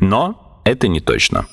Но это не точно.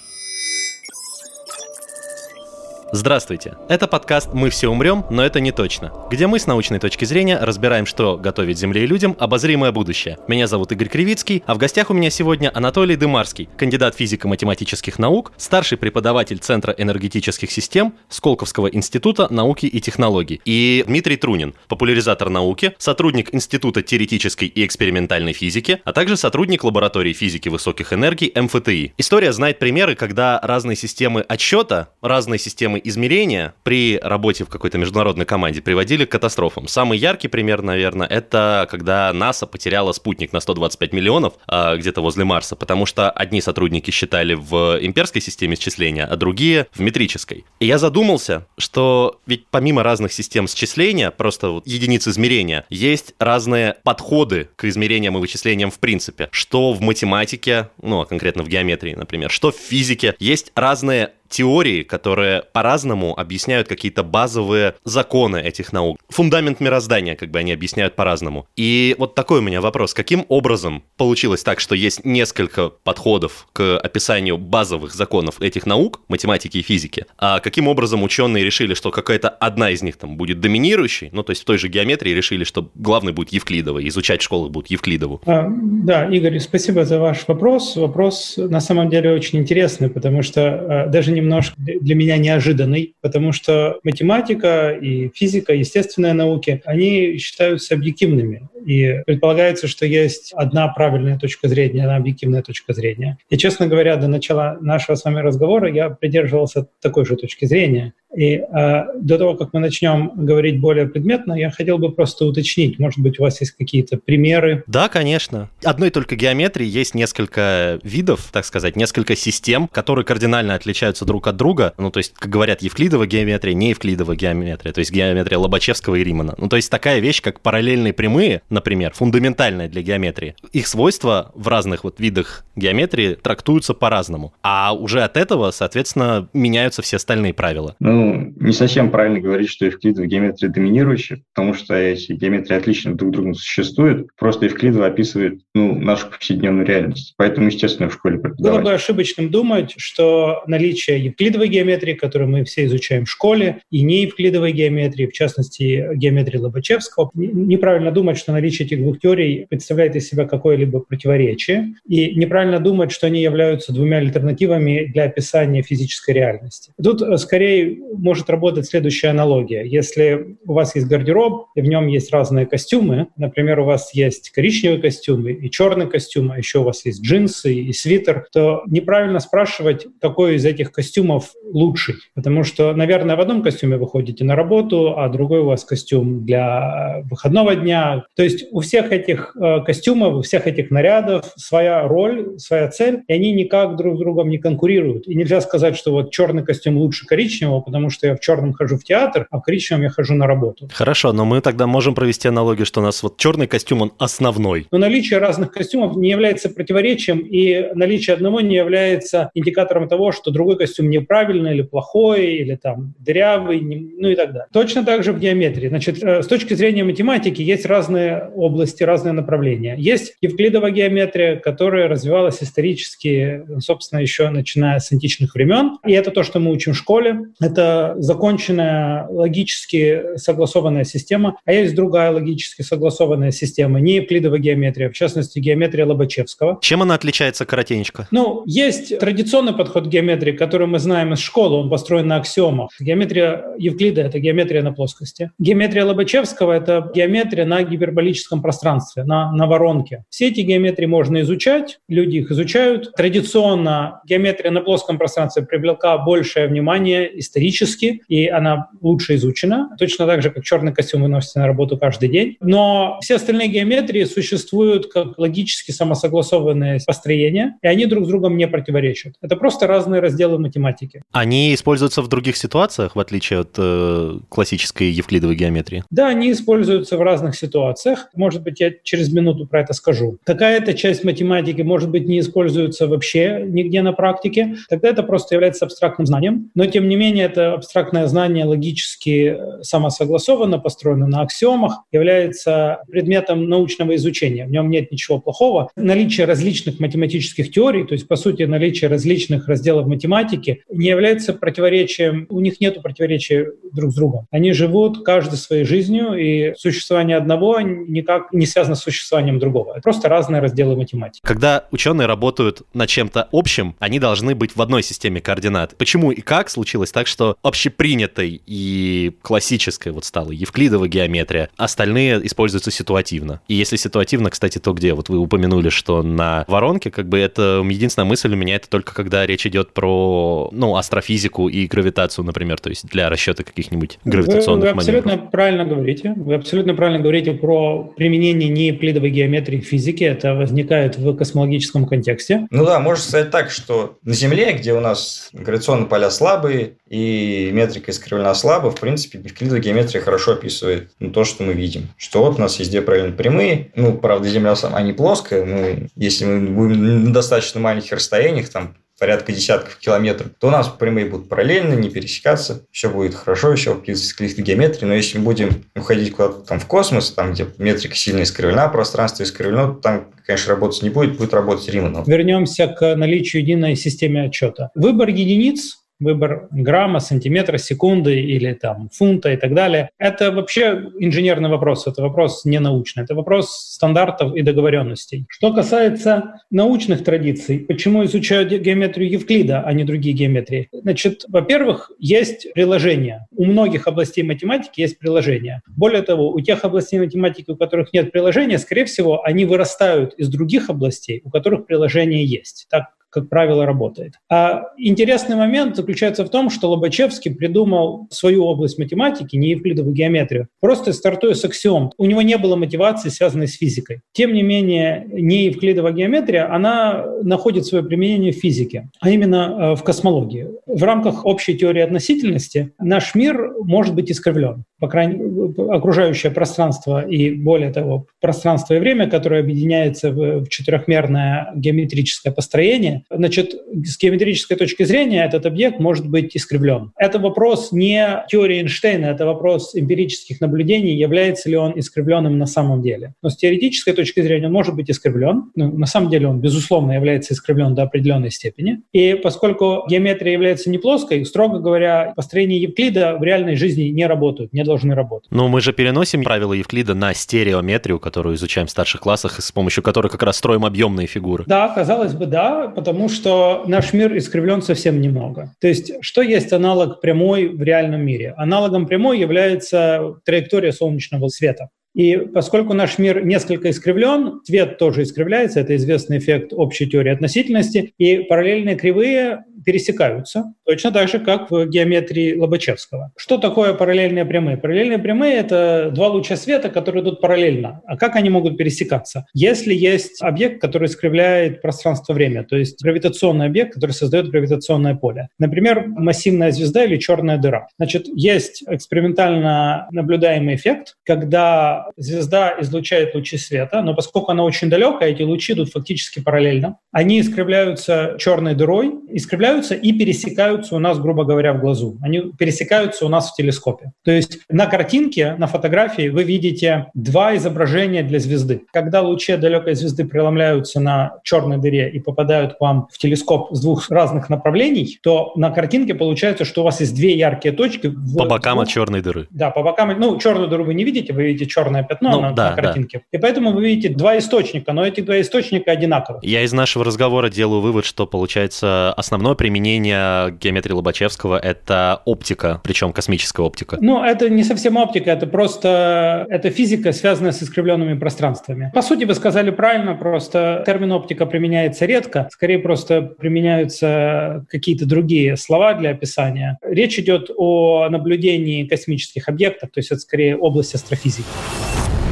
Здравствуйте! Это подкаст «Мы все умрем, но это не точно», где мы с научной точки зрения разбираем, что готовит Земле и людям обозримое будущее. Меня зовут Игорь Кривицкий, а в гостях у меня сегодня Анатолий Дымарский, кандидат физико-математических наук, старший преподаватель Центра энергетических систем Сколковского института науки и технологий, и Дмитрий Трунин, популяризатор науки, сотрудник Института теоретической и экспериментальной физики, а также сотрудник лаборатории физики высоких энергий МФТИ. История знает примеры, когда разные системы отсчета, разные системы измерения при работе в какой-то международной команде приводили к катастрофам. Самый яркий пример, наверное, это когда НАСА потеряла спутник на 125 миллионов а, где-то возле Марса, потому что одни сотрудники считали в имперской системе счисления, а другие в метрической. И я задумался, что ведь помимо разных систем счисления, просто вот единиц измерения, есть разные подходы к измерениям и вычислениям в принципе. Что в математике, ну, а конкретно в геометрии, например, что в физике. Есть разные теории, которые по-разному объясняют какие-то базовые законы этих наук. Фундамент мироздания, как бы они объясняют по-разному. И вот такой у меня вопрос. Каким образом получилось так, что есть несколько подходов к описанию базовых законов этих наук, математики и физики, а каким образом ученые решили, что какая-то одна из них там будет доминирующей, ну то есть в той же геометрии решили, что главный будет Евклидова, изучать в школах будут Евклидову? А, да, Игорь, спасибо за ваш вопрос. Вопрос на самом деле очень интересный, потому что а, даже немножко для меня неожиданный, потому что математика и физика, естественные науки, они считаются объективными. И предполагается, что есть одна правильная точка зрения, одна объективная точка зрения. И, честно говоря, до начала нашего с вами разговора я придерживался такой же точки зрения. И э, до того, как мы начнем говорить более предметно, я хотел бы просто уточнить, может быть, у вас есть какие-то примеры? Да, конечно. Одной только геометрии есть несколько видов, так сказать, несколько систем, которые кардинально отличаются друг от друга. Ну, то есть, как говорят, евклидовая геометрия, не евклидовая геометрия, то есть геометрия Лобачевского и Римана. Ну, то есть такая вещь, как параллельные прямые, например, фундаментальная для геометрии. Их свойства в разных вот видах геометрии трактуются по-разному. А уже от этого, соответственно, меняются все остальные правила. Ну, не совсем правильно говорить, что Евклидова геометрия доминирующая, потому что эти геометрии отлично друг друга существуют. Просто Евклидова описывает ну, нашу повседневную реальность. Поэтому, естественно, в школе преподавать. Было бы ошибочным думать, что наличие Евклидовой геометрии, которую мы все изучаем в школе, и не Евклидовой геометрии, в частности, геометрии Лобачевского, неправильно думать, что наличие этих двух теорий представляет из себя какое-либо противоречие, и неправильно думать, что они являются двумя альтернативами для описания физической реальности. Тут э, скорее может работать следующая аналогия. Если у вас есть гардероб, и в нем есть разные костюмы, например, у вас есть коричневый костюм и черный костюм, а еще у вас есть джинсы и свитер, то неправильно спрашивать, какой из этих костюмов лучший. Потому что, наверное, в одном костюме вы ходите на работу, а другой у вас костюм для выходного дня. То есть у всех этих э, костюмов, у всех этих нарядов своя роль, своя цель, и они никак друг с другом не конкурируют. И нельзя сказать, что вот черный костюм лучше коричневого, потому что я в черном хожу в театр, а в коричневом я хожу на работу. Хорошо, но мы тогда можем провести аналогию, что у нас вот черный костюм, он основной. Но наличие разных костюмов не является противоречием, и наличие одного не является индикатором того, что другой костюм неправильный или плохой, или там дырявый, ну и так далее. Точно так же в геометрии. Значит, э, с точки зрения математики есть разные области, разные направления. Есть евклидовая геометрия, которая развивалась исторически, собственно, еще начиная с античных времен. И это то, что мы учим в школе. Это законченная логически согласованная система, а есть другая логически согласованная система, не евклидовая геометрия, в частности, геометрия Лобачевского. Чем она отличается коротенько? Ну, есть традиционный подход к геометрии, который мы знаем из школы, он построен на аксиомах. Геометрия Евклида — это геометрия на плоскости. Геометрия Лобачевского — это геометрия на гиперболическом пространстве, на, на воронке. Все эти геометрии можно изучать, люди их изучают. Традиционно геометрия на плоском пространстве привлекла большее внимание исторически и она лучше изучена, точно так же, как черный костюм выносится на работу каждый день. Но все остальные геометрии существуют как логически самосогласованные построения, и они друг с другом не противоречат. Это просто разные разделы математики. Они используются в других ситуациях, в отличие от э, классической евклидовой геометрии? Да, они используются в разных ситуациях. Может быть, я через минуту про это скажу. Какая-то часть математики, может быть, не используется вообще нигде на практике. Тогда это просто является абстрактным знанием. Но, тем не менее, это абстрактное знание логически э, самосогласованно, построено на аксиомах, является предметом научного изучения. В нем нет ничего плохого. Наличие различных математических теорий, то есть, по сути, наличие различных разделов математики, не является противоречием, у них нет противоречия друг с другом. Они живут каждый своей жизнью, и существование одного никак не связано с существованием другого. Это просто разные разделы математики. Когда ученые работают над чем-то общим, они должны быть в одной системе координат. Почему и как случилось так, что общепринятой и классической вот стала евклидовая геометрия, остальные используются ситуативно. И если ситуативно, кстати, то где? Вот вы упомянули, что на воронке, как бы это единственная мысль у меня, это только когда речь идет про, ну, астрофизику и гравитацию, например, то есть для расчета каких-нибудь гравитационных вы, вы абсолютно маневров. правильно говорите. Вы абсолютно правильно говорите про применение неевклидовой геометрии в физике. Это возникает в космологическом контексте. Ну да, можно сказать так, что на Земле, где у нас гравитационные поля слабые и метрика искривлена слабо, в принципе, евклидовая геометрия хорошо описывает ну, то, что мы видим. Что вот у нас везде параллельно прямые. Ну, правда, Земля сама не плоская, но если мы будем на достаточно маленьких расстояниях, там порядка десятков километров, то у нас прямые будут параллельно, не пересекаться, все будет хорошо, еще в геометрии, но если мы будем уходить куда-то там в космос, там, где метрика сильно искривлена, пространство искривлено, там, конечно, работать не будет, будет работать Риман. Вернемся к наличию единой системы отчета. Выбор единиц выбор грамма, сантиметра, секунды или там фунта и так далее. Это вообще инженерный вопрос, это вопрос не научный, это вопрос стандартов и договоренностей. Что касается научных традиций, почему изучают геометрию Евклида, а не другие геометрии? Значит, во-первых, есть приложения. У многих областей математики есть приложения. Более того, у тех областей математики, у которых нет приложения, скорее всего, они вырастают из других областей, у которых приложение есть. Так как правило, работает. А интересный момент заключается в том, что Лобачевский придумал свою область математики, не евклидовую геометрию, просто стартуя с аксиом. У него не было мотивации, связанной с физикой. Тем не менее, не евклидовая геометрия, она находит свое применение в физике, а именно э, в космологии. В рамках общей теории относительности наш мир может быть искривлен. По крайней окружающее пространство и, более того, пространство и время, которое объединяется в четырехмерное геометрическое построение, Значит, с геометрической точки зрения этот объект может быть искривлен. Это вопрос не теории Эйнштейна, это вопрос эмпирических наблюдений, является ли он искривленным на самом деле. Но с теоретической точки зрения он может быть искривлен. Ну, на самом деле он, безусловно, является искривлен до определенной степени. И поскольку геометрия является не плоской, строго говоря, построения Евклида в реальной жизни не работают, не должны работать. Но мы же переносим правила Евклида на стереометрию, которую изучаем в старших классах, с помощью которой как раз строим объемные фигуры. Да, казалось бы, да, потому потому что наш мир искривлен совсем немного. То есть что есть аналог прямой в реальном мире? Аналогом прямой является траектория солнечного света. И поскольку наш мир несколько искривлен, цвет тоже искривляется, это известный эффект общей теории относительности, и параллельные кривые пересекаются, точно так же, как в геометрии Лобачевского. Что такое параллельные прямые? Параллельные прямые — это два луча света, которые идут параллельно. А как они могут пересекаться? Если есть объект, который искривляет пространство-время, то есть гравитационный объект, который создает гравитационное поле. Например, массивная звезда или черная дыра. Значит, есть экспериментально наблюдаемый эффект, когда звезда излучает лучи света, но поскольку она очень далекая, эти лучи идут фактически параллельно. Они искривляются черной дырой, искривляются пересекаются и пересекаются у нас, грубо говоря, в глазу. Они пересекаются у нас в телескопе. То есть на картинке, на фотографии вы видите два изображения для звезды. Когда лучи далекой звезды преломляются на черной дыре и попадают к вам в телескоп с двух разных направлений, то на картинке получается, что у вас есть две яркие точки. В по бокам от черной дыры. Да, по бокам. Ну, черную дыру вы не видите, вы видите черное пятно ну, на, да, на картинке. Да. И поэтому вы видите два источника, но эти два источника одинаковые. Я из нашего разговора делаю вывод, что получается основное применение геометрии Лобачевского — это оптика, причем космическая оптика. Ну, это не совсем оптика, это просто это физика, связанная с искривленными пространствами. По сути, вы сказали правильно, просто термин оптика применяется редко, скорее просто применяются какие-то другие слова для описания. Речь идет о наблюдении космических объектов, то есть это скорее область астрофизики.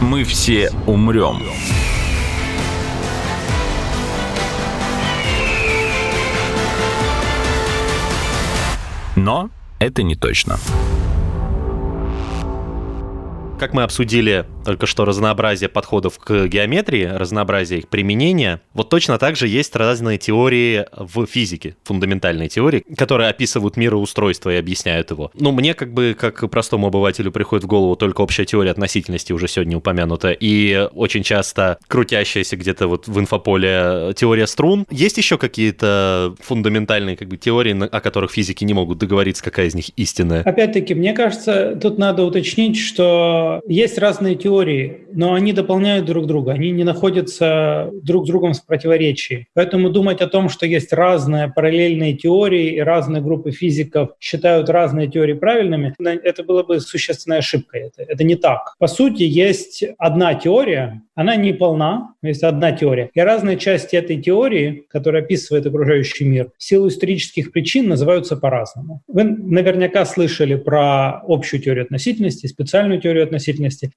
Мы все умрем. Но это не точно. Как мы обсудили только что разнообразие подходов к геометрии, разнообразие их применения, вот точно так же есть разные теории в физике, фундаментальные теории, которые описывают мироустройство и объясняют его. Ну, мне как бы, как простому обывателю, приходит в голову только общая теория относительности, уже сегодня упомянута, и очень часто крутящаяся где-то вот в инфополе теория струн. Есть еще какие-то фундаментальные как бы теории, о которых физики не могут договориться, какая из них истинная? Опять-таки, мне кажется, тут надо уточнить, что есть разные теории, но они дополняют друг друга, они не находятся друг с другом в противоречии. Поэтому думать о том, что есть разные параллельные теории и разные группы физиков считают разные теории правильными, это было бы существенной ошибкой. Это, это не так. По сути, есть одна теория, она не полна, есть одна теория. И разные части этой теории, которая описывает окружающий мир, в силу исторических причин называются по-разному. Вы наверняка слышали про общую теорию относительности, специальную теорию относительности.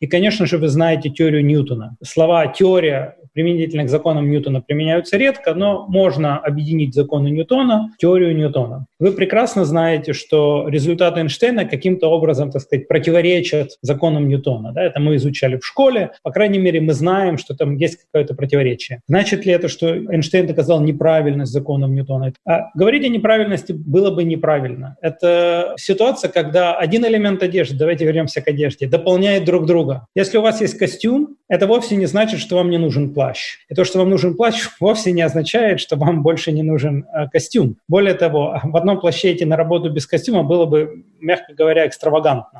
И, конечно же, вы знаете теорию Ньютона. Слова «теория» применительно к законам Ньютона применяются редко, но можно объединить законы Ньютона теорию Ньютона. Вы прекрасно знаете, что результаты Эйнштейна каким-то образом, так сказать, противоречат законам Ньютона. Да? Это мы изучали в школе. По крайней мере, мы знаем, что там есть какое-то противоречие. Значит ли это, что Эйнштейн доказал неправильность законам Ньютона? А говорить о неправильности было бы неправильно. Это ситуация, когда один элемент одежды, давайте вернемся к одежде, дополняет друг друга. Если у вас есть костюм, это вовсе не значит, что вам не нужен плащ. И то, что вам нужен плащ, вовсе не означает, что вам больше не нужен э, костюм. Более того, в одном плаще идти на работу без костюма было бы, мягко говоря, экстравагантно.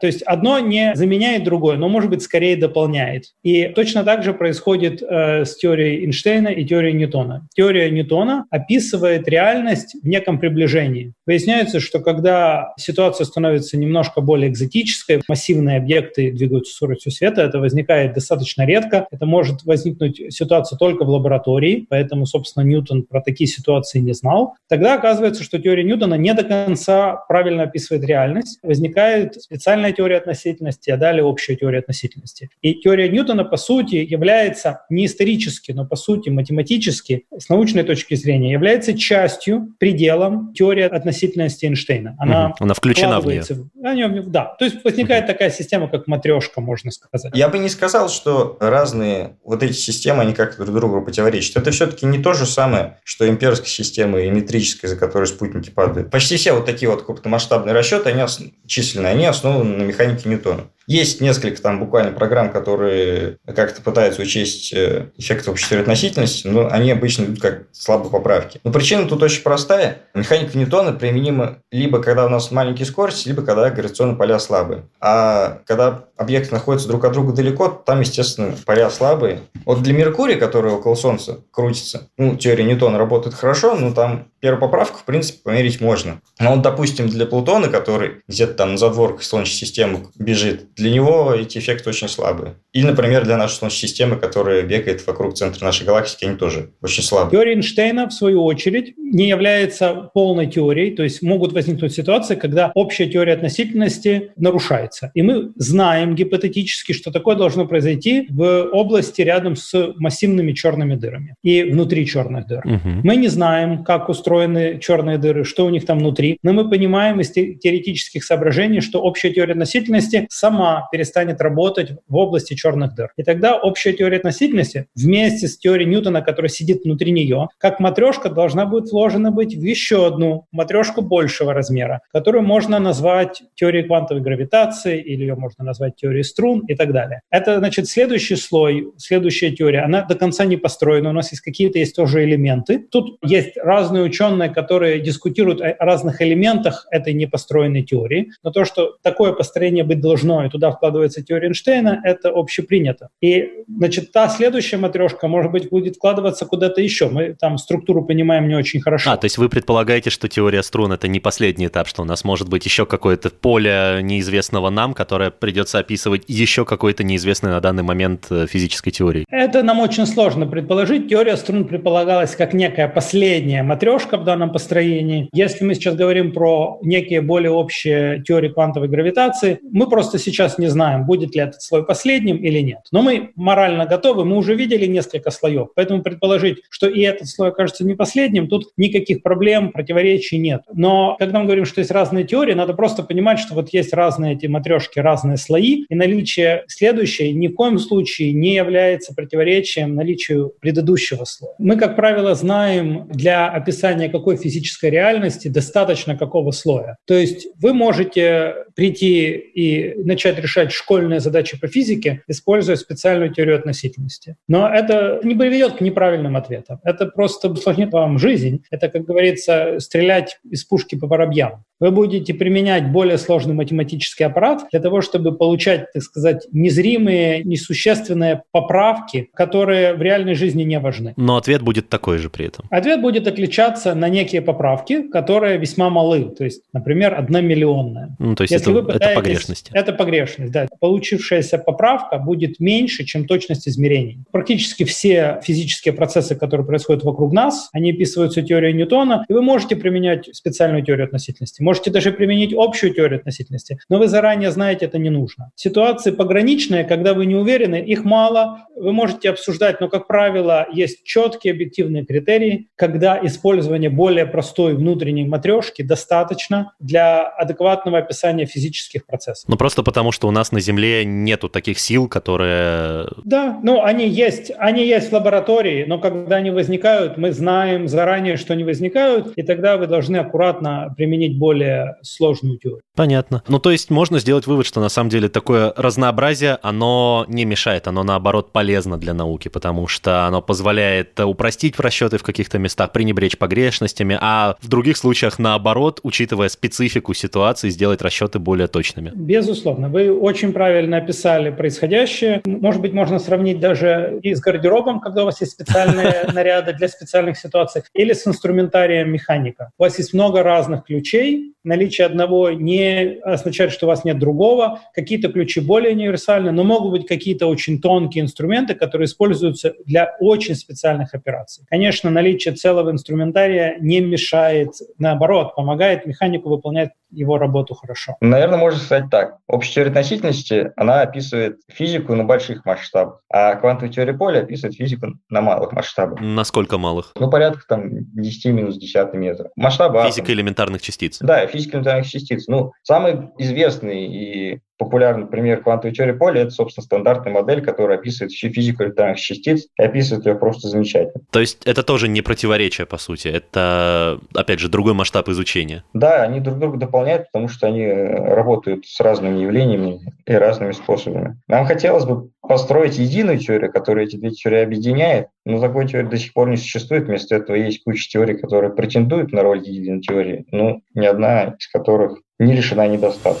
То есть одно не заменяет другое, но, может быть, скорее дополняет. И точно так же происходит э, с теорией Эйнштейна и теорией Ньютона. Теория Ньютона описывает реальность в неком приближении. Выясняется, что когда ситуация становится немножко более экзотической, массивные объекты двигаются с скоростью света, это возникает достаточно редко. Это может возникнуть ситуация только в лаборатории, поэтому, собственно, Ньютон про такие ситуации не знал. Тогда оказывается, что теория Ньютона не до конца правильно описывает реальность. Возникает специальная теория относительности, а далее общая теория относительности. И теория Ньютона, по сути, является не исторически, но по сути математически, с научной точки зрения, является частью, пределом теории относительности Эйнштейна. Она, угу. Она включена в нее. В, да, то есть возникает угу. такая система, как матрешка, можно сказать. Я бы не сказал, что разные вот эти системы, они как друг другу противоречат. Это все-таки не то же самое, что имперская система и метрическая, за которой спутники падают. Почти все вот такие вот крупномасштабные расчеты, они численные, они основаны на механике Ньютона. Есть несколько там буквально программ, которые как-то пытаются учесть э, эффект общей относительности, но они обычно идут как слабые поправки. Но причина тут очень простая. Механика Ньютона применима либо когда у нас маленькие скорости, либо когда гравитационные поля слабые. А когда объекты находятся друг от друга далеко, там, естественно, поля слабые. Вот для Меркурия, который около Солнца крутится, ну, теория Ньютона работает хорошо, но там первую поправку, в принципе, померить можно. Но вот, допустим, для Плутона, который где-то там на задворках Солнечной системы бежит, для него эти эффекты очень слабые. Или, например, для нашей Солнечной системы, которая бегает вокруг центра нашей галактики, они тоже очень слабые. Теория Эйнштейна, в свою очередь, не является полной теорией, то есть могут возникнуть ситуации, когда общая теория относительности нарушается. И мы знаем гипотетически, что такое должно произойти в области рядом с массивными черными дырами и внутри черных дыр. Угу. Мы не знаем, как устроены черные дыры, что у них там внутри, но мы понимаем из теоретических соображений, что общая теория относительности сама перестанет работать в области черных дыр. И тогда общая теория относительности вместе с теорией Ньютона, которая сидит внутри нее, как матрешка должна будет вложена быть в еще одну матрешку большего размера, которую можно назвать теорией квантовой гравитации или ее можно назвать теорией струн и так далее. Это, значит, следующий слой, следующая теория, она до конца не построена, у нас есть какие-то есть тоже элементы. Тут есть разные ученые, которые дискутируют о разных элементах этой непостроенной теории, но то, что такое построение быть должно, туда вкладывается теория Эйнштейна, это общепринято. И, значит, та следующая матрешка, может быть, будет вкладываться куда-то еще. Мы там структуру понимаем не очень хорошо. А, то есть вы предполагаете, что теория струн — это не последний этап, что у нас может быть еще какое-то поле неизвестного нам, которое придется описывать еще какой-то неизвестный на данный момент э, физической теории? Это нам очень сложно предположить. Теория струн предполагалась как некая последняя матрешка в данном построении. Если мы сейчас говорим про некие более общие теории квантовой гравитации, мы просто сейчас не знаем, будет ли этот слой последним или нет. Но мы морально готовы, мы уже видели несколько слоев, поэтому предположить, что и этот слой окажется не последним, тут никаких проблем, противоречий нет. Но когда мы говорим, что есть разные теории, надо просто понимать, что вот есть разные эти матрешки, разные слои, и наличие следующей ни в коем случае не является противоречием наличию предыдущего слоя. Мы, как правило, знаем для описания какой физической реальности достаточно какого слоя. То есть вы можете прийти и начать решать школьные задачи по физике, используя специальную теорию относительности. Но это не приведет к неправильным ответам. Это просто усложнит вам жизнь. Это, как говорится, стрелять из пушки по воробьям. Вы будете применять более сложный математический аппарат для того, чтобы получать, так сказать, незримые, несущественные поправки, которые в реальной жизни не важны. Но ответ будет такой же при этом. Ответ будет отличаться на некие поправки, которые весьма малы. То есть, например, одна миллионная. Ну, то есть Если это, вы пытаетесь, это погрешность. Это погрешность, да. Получившаяся поправка будет меньше, чем точность измерений. Практически все физические процессы, которые происходят вокруг нас, они описываются теорией Ньютона, и вы можете применять специальную теорию относительности. Можете даже применить общую теорию относительности, но вы заранее знаете, это не нужно. Ситуации пограничные, когда вы не уверены, их мало, вы можете обсуждать, но, как правило, есть четкие объективные критерии, когда использование более простой внутренней матрешки достаточно для адекватного описания физических процессов. Ну, просто потому, что у нас на Земле нету таких сил, которые... Да, ну, они есть, они есть в лаборатории, но когда они возникают, мы знаем заранее, что они возникают, и тогда вы должны аккуратно применить более сложную теорию. Понятно. Ну, то есть можно сделать вывод, что на самом деле такое разнообразие, оно не мешает, оно наоборот полезно для науки, потому что оно позволяет упростить расчеты в каких-то местах, пренебречь погрешностями, а в других случаях наоборот, учитывая специфику ситуации, сделать расчеты более точными. Безусловно. Вы очень правильно описали происходящее. Может быть, можно сравнить даже и с гардеробом, когда у вас есть специальные наряды для специальных ситуаций, или с инструментарием механика. У вас есть много разных ключей, наличие одного не означает, что у вас нет другого. Какие-то ключи более универсальны, но могут быть какие-то очень тонкие инструменты, которые используются для очень специальных операций. Конечно, наличие целого инструментария не мешает, наоборот, помогает механику выполнять его работу хорошо. Наверное, можно сказать так. Общая теория относительности, она описывает физику на больших масштабах, а квантовая теория поля описывает физику на малых масштабах. Насколько малых? Ну, порядка там 10 минус 10 метра. Масштабы Физика атома. элементарных частиц. Да, физика элементарных частиц. Ну, самый известный и популярный пример квантовой теории поля – это, собственно, стандартная модель, которая описывает всю физику элементарных частиц и описывает ее просто замечательно. То есть это тоже не противоречие, по сути, это, опять же, другой масштаб изучения. Да, они друг друга дополняют, потому что они работают с разными явлениями и разными способами. Нам хотелось бы построить единую теорию, которая эти две теории объединяет, но такой теории до сих пор не существует. Вместо этого есть куча теорий, которые претендуют на роль единой теории, но ни одна из которых не решена недостаток.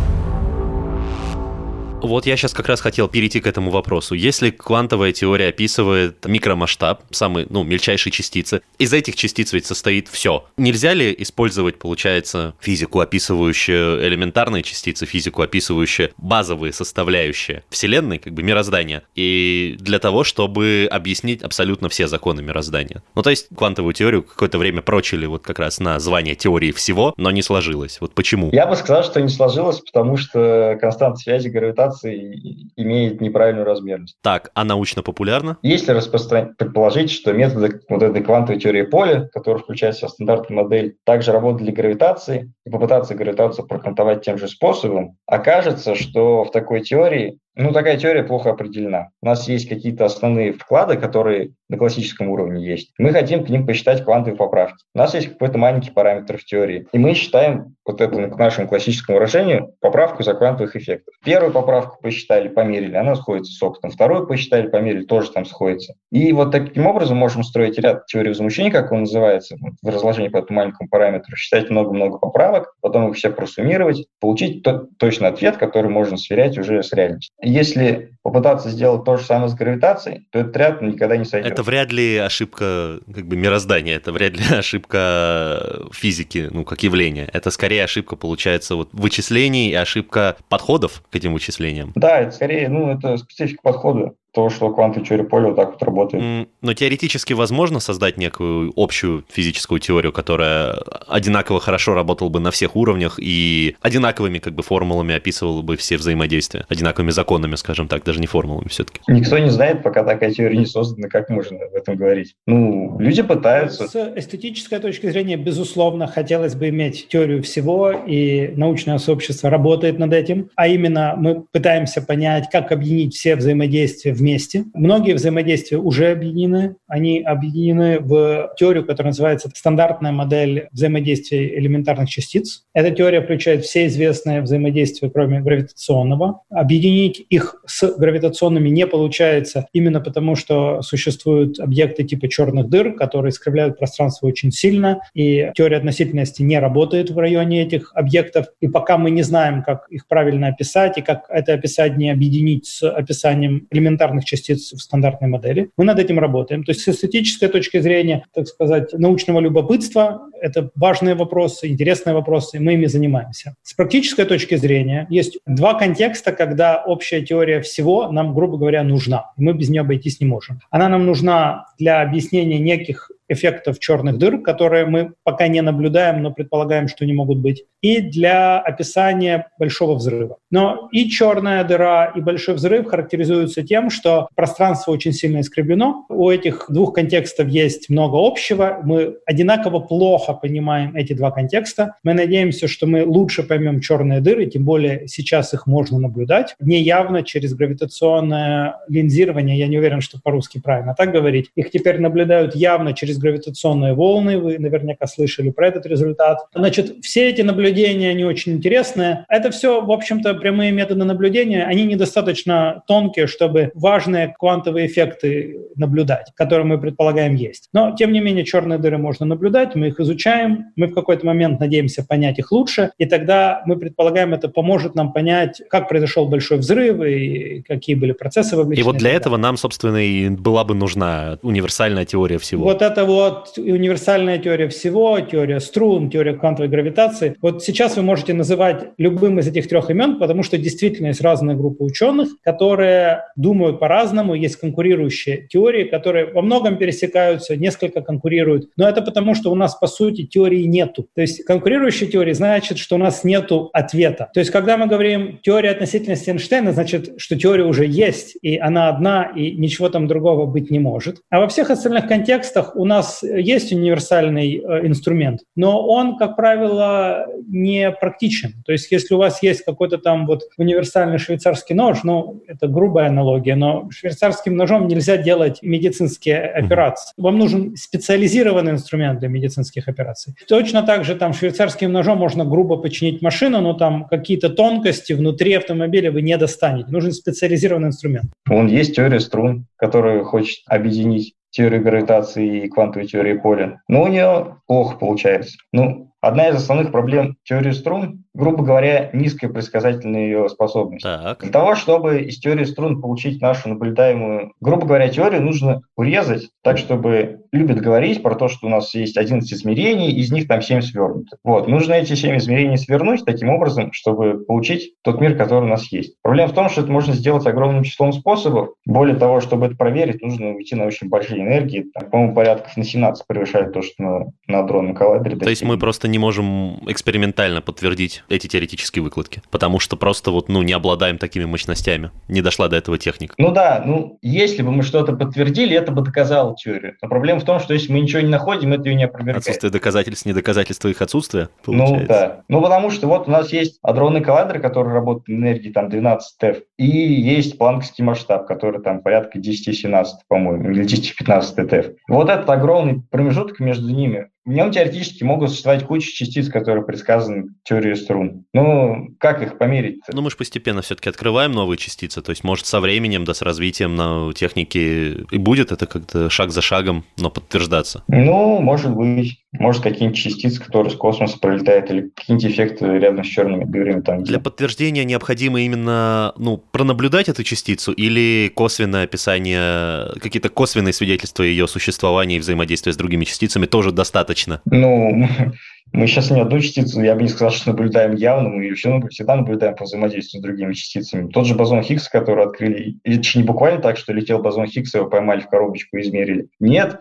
Вот я сейчас как раз хотел перейти к этому вопросу. Если квантовая теория описывает микромасштаб, самые, ну, мельчайшие частицы, из этих частиц ведь состоит все. Нельзя ли использовать, получается, физику, описывающую элементарные частицы, физику, описывающую базовые составляющие Вселенной, как бы мироздания, и для того, чтобы объяснить абсолютно все законы мироздания? Ну, то есть квантовую теорию какое-то время прочили вот как раз на звание теории всего, но не сложилось. Вот почему? Я бы сказал, что не сложилось, потому что константа связи гравитации информации имеет неправильную размерность. Так, а научно-популярно? Если распростран... предположить, что методы вот этой квантовой теории поля, которая включает в себя стандартную модель, также работают для гравитации, и попытаться гравитацию прокантовать тем же способом, окажется, что в такой теории Ну, такая теория плохо определена. У нас есть какие-то основные вклады, которые на классическом уровне есть. Мы хотим к ним посчитать квантовые поправки. У нас есть какой-то маленький параметр в теории. И мы считаем вот эту, к нашему классическому выражению, поправку за квантовых эффектов. Первую поправку посчитали, померили, она сходится с опытом. Вторую посчитали, померили, тоже там сходится. И вот таким образом можем строить ряд теорий возмущения, как он называется, в разложении по этому маленькому параметру, считать много-много поправок, потом их все просуммировать, получить тот точный ответ, который можно сверять уже с реальностью. Если попытаться сделать то же самое с гравитацией, то этот ряд никогда не сойдет. Это вряд ли ошибка как бы мироздания, это вряд ли ошибка физики, ну, как явления. Это скорее ошибка, получается, вот вычислений и ошибка подходов к этим вычислениям. Да, это скорее, ну, это специфика подхода то, что квантовая теория поля вот так вот работает. Но теоретически возможно создать некую общую физическую теорию, которая одинаково хорошо работала бы на всех уровнях и одинаковыми как бы формулами описывала бы все взаимодействия, одинаковыми законами, скажем так, даже не формулами все-таки. Никто не знает, пока такая теория не создана, как можно в этом говорить. Ну, люди пытаются. С эстетической точки зрения, безусловно, хотелось бы иметь теорию всего, и научное сообщество работает над этим, а именно мы пытаемся понять, как объединить все взаимодействия вместе. Многие взаимодействия уже объединены. Они объединены в теорию, которая называется стандартная модель взаимодействия элементарных частиц. Эта теория включает все известные взаимодействия, кроме гравитационного. Объединить их с гравитационными не получается именно потому, что существуют объекты типа черных дыр, которые искривляют пространство очень сильно, и теория относительности не работает в районе этих объектов. И пока мы не знаем, как их правильно описать и как это описание объединить с описанием элементарных элементарных частиц в стандартной модели. Мы над этим работаем. То есть с эстетической точки зрения, так сказать, научного любопытства, это важные вопросы, интересные вопросы, и мы ими занимаемся. С практической точки зрения есть два контекста, когда общая теория всего нам, грубо говоря, нужна. Мы без нее обойтись не можем. Она нам нужна для объяснения неких эффектов черных дыр, которые мы пока не наблюдаем, но предполагаем, что не могут быть, и для описания большого взрыва. Но и черная дыра, и большой взрыв характеризуются тем, что пространство очень сильно искривлено. У этих двух контекстов есть много общего. Мы одинаково плохо понимаем эти два контекста. Мы надеемся, что мы лучше поймем черные дыры, тем более сейчас их можно наблюдать. Не явно через гравитационное линзирование, я не уверен, что по-русски правильно так говорить. Их теперь наблюдают явно через гравитационные волны. Вы наверняка слышали про этот результат. Значит, все эти наблюдения, они очень интересные. Это все, в общем-то, прямые методы наблюдения. Они недостаточно тонкие, чтобы важные квантовые эффекты наблюдать, которые мы предполагаем есть. Но, тем не менее, черные дыры можно наблюдать, мы их изучаем, мы в какой-то момент надеемся понять их лучше, и тогда мы предполагаем, это поможет нам понять, как произошел большой взрыв и какие были процессы вовлечены. И вот для этого нам, собственно, и была бы нужна универсальная теория всего. Вот это вот универсальная теория всего, теория струн, теория квантовой гравитации. Вот сейчас вы можете называть любым из этих трех имен, потому что действительно есть разные группы ученых, которые думают по-разному, есть конкурирующие теории, которые во многом пересекаются, несколько конкурируют. Но это потому, что у нас, по сути, теории нету. То есть конкурирующие теории значит, что у нас нету ответа. То есть когда мы говорим теория относительности Эйнштейна, значит, что теория уже есть, и она одна, и ничего там другого быть не может. А во всех остальных контекстах у нас есть универсальный э, инструмент, но он, как правило, не практичен. То есть если у вас есть какой-то там вот универсальный швейцарский нож, ну, это грубая аналогия, но швейцарским ножом нельзя делать медицинские операции. Вам нужен специализированный инструмент для медицинских операций. Точно так же там швейцарским ножом можно грубо починить машину, но там какие-то тонкости внутри автомобиля вы не достанете. Нужен специализированный инструмент. Он есть теория струн, которая хочет объединить теорию гравитации и квантовой теории поля. Но у нее плохо получается. Ну, Одна из основных проблем теории струн, грубо говоря, низкая предсказательная ее способность. Так. Для того, чтобы из теории струн получить нашу наблюдаемую, грубо говоря, теорию, нужно урезать так, чтобы любят говорить про то, что у нас есть 11 измерений, из них там 7 свернуты. Вот, нужно эти 7 измерений свернуть таким образом, чтобы получить тот мир, который у нас есть. Проблема в том, что это можно сделать огромным числом способов. Более того, чтобы это проверить, нужно уйти на очень большие энергии. Там, по-моему, порядков на 17 превышает то, что на, на дронном коллайдере. То есть мы просто не можем экспериментально подтвердить подтвердить эти теоретические выкладки, потому что просто вот, ну, не обладаем такими мощностями, не дошла до этого техника. Ну да, ну, если бы мы что-то подтвердили, это бы доказало теорию. Но проблема в том, что если мы ничего не находим, это ее не опровергает. Отсутствие доказательств, не доказательство их отсутствия, получается. Ну да, ну потому что вот у нас есть адронный коллайдер, который работает на энергии там 12 ТЭФ, и есть планковский масштаб, который там порядка 10-17, по-моему, или 10-15 ТЭФ. Вот этот огромный промежуток между ними, в нем теоретически могут существовать куча частиц, которые предсказаны теорией струн. Ну, как их померить -то? Ну, мы же постепенно все-таки открываем новые частицы. То есть, может, со временем, да, с развитием на техники и будет это как-то шаг за шагом, но подтверждаться. Ну, может быть. Может, какие-нибудь частицы, которые с космоса пролетают, или какие-нибудь эффекты рядом с черными дырами. Там, Для подтверждения необходимо именно ну, пронаблюдать эту частицу или косвенное описание, какие-то косвенные свидетельства ее существования и взаимодействия с другими частицами тоже достаточно? Ну, мы сейчас ни одну частицу, я бы не сказал, что наблюдаем явно, мы ее все, всегда наблюдаем по взаимодействию с другими частицами. Тот же бозон Хиггса, который открыли, это не буквально так, что летел бозон Хиггса, его поймали в коробочку и измерили. Нет,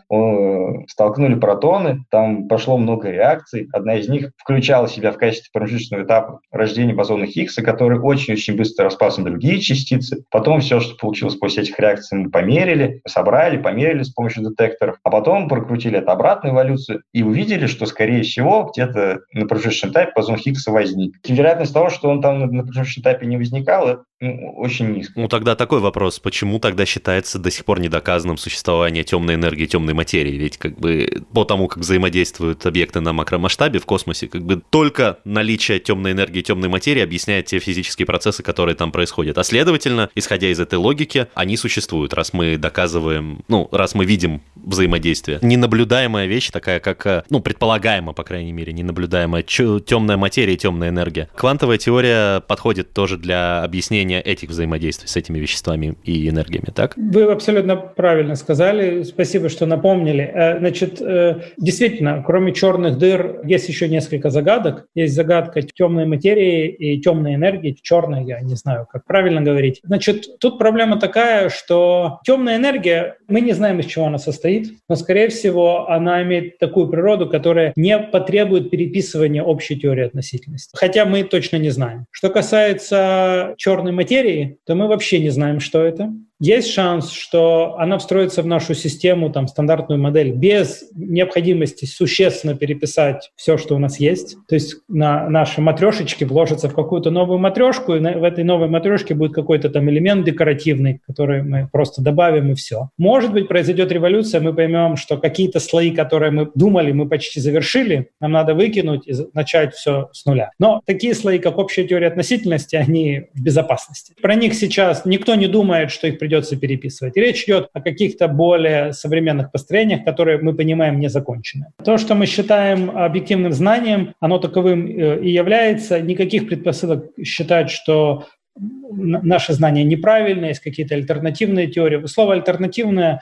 столкнули протоны, там пошло много реакций. Одна из них включала себя в качестве промежуточного этапа рождения бозона Хиггса, который очень-очень быстро распался на другие частицы. Потом все, что получилось после этих реакций, мы померили, собрали, померили с помощью детекторов, а потом прокрутили это обратную эволюцию и увидели, что, скорее всего, где-то на промежуточном этапе бозон Хиггса возник. Вероятность того, что он там на промежуточном этапе не возникал, это ну, очень низкая. Ну тогда такой вопрос, почему тогда считается до сих пор недоказанным существование темной энергии, темной материи? Ведь как бы по тому, как взаимодействуют объекты на макромасштабе в космосе, как бы только наличие темной энергии, темной материи объясняет те физические процессы, которые там происходят. А следовательно, исходя из этой логики, они существуют, раз мы доказываем, ну, раз мы видим взаимодействие. Ненаблюдаемая вещь такая, как, ну, предполагаемо, по крайней мере, ненаблюдаемая темная материя и темная энергия. Квантовая теория подходит тоже для объяснения этих взаимодействий с этими веществами и энергиями, так? Вы абсолютно правильно сказали. Спасибо, что напомнили. Э, значит, э, действительно, кроме черных дыр, есть еще несколько загадок. Есть загадка темной материи и темной энергии. Черной, я не знаю, как правильно говорить. Значит, тут проблема такая, что темная энергия, мы не знаем, из чего она состоит, но, скорее всего, она имеет такую природу, которая не потребует переписывания общей теории относительности. Хотя мы точно не знаем. Что касается черной материи, то мы вообще не знаем, что это. Есть шанс, что она встроится в нашу систему, там, стандартную модель, без необходимости существенно переписать все, что у нас есть. То есть на наши матрешечки вложатся в какую-то новую матрешку, и в этой новой матрешке будет какой-то там элемент декоративный, который мы просто добавим и все. Может быть, произойдет революция, мы поймем, что какие-то слои, которые мы думали, мы почти завершили, нам надо выкинуть и начать все с нуля. Но такие слои, как общая теория относительности, они в безопасности. Про них сейчас никто не думает, что их придется придется переписывать. речь идет о каких-то более современных построениях, которые мы понимаем не закончены. То, что мы считаем объективным знанием, оно таковым э, и является. Никаких предпосылок считать, что наши знания неправильные, есть какие-то альтернативные теории. Слово «альтернативное»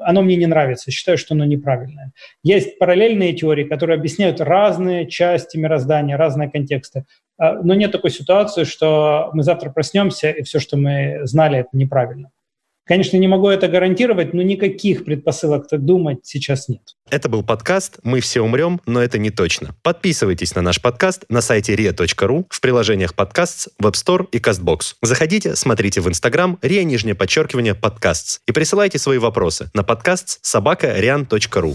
оно мне не нравится, считаю, что оно неправильное. Есть параллельные теории, которые объясняют разные части мироздания, разные контексты. А, но нет такой ситуации, что мы завтра проснемся, и все, что мы знали, это неправильно. Конечно, не могу это гарантировать, но никаких предпосылок так думать сейчас нет. Это был подкаст «Мы все умрем, но это не точно». Подписывайтесь на наш подкаст на сайте ria.ru, в приложениях подкаст, Web Store и CastBox. Заходите, смотрите в Instagram ria, нижнее подчеркивание, подкастс и присылайте свои вопросы на подкаст собака rian.ru.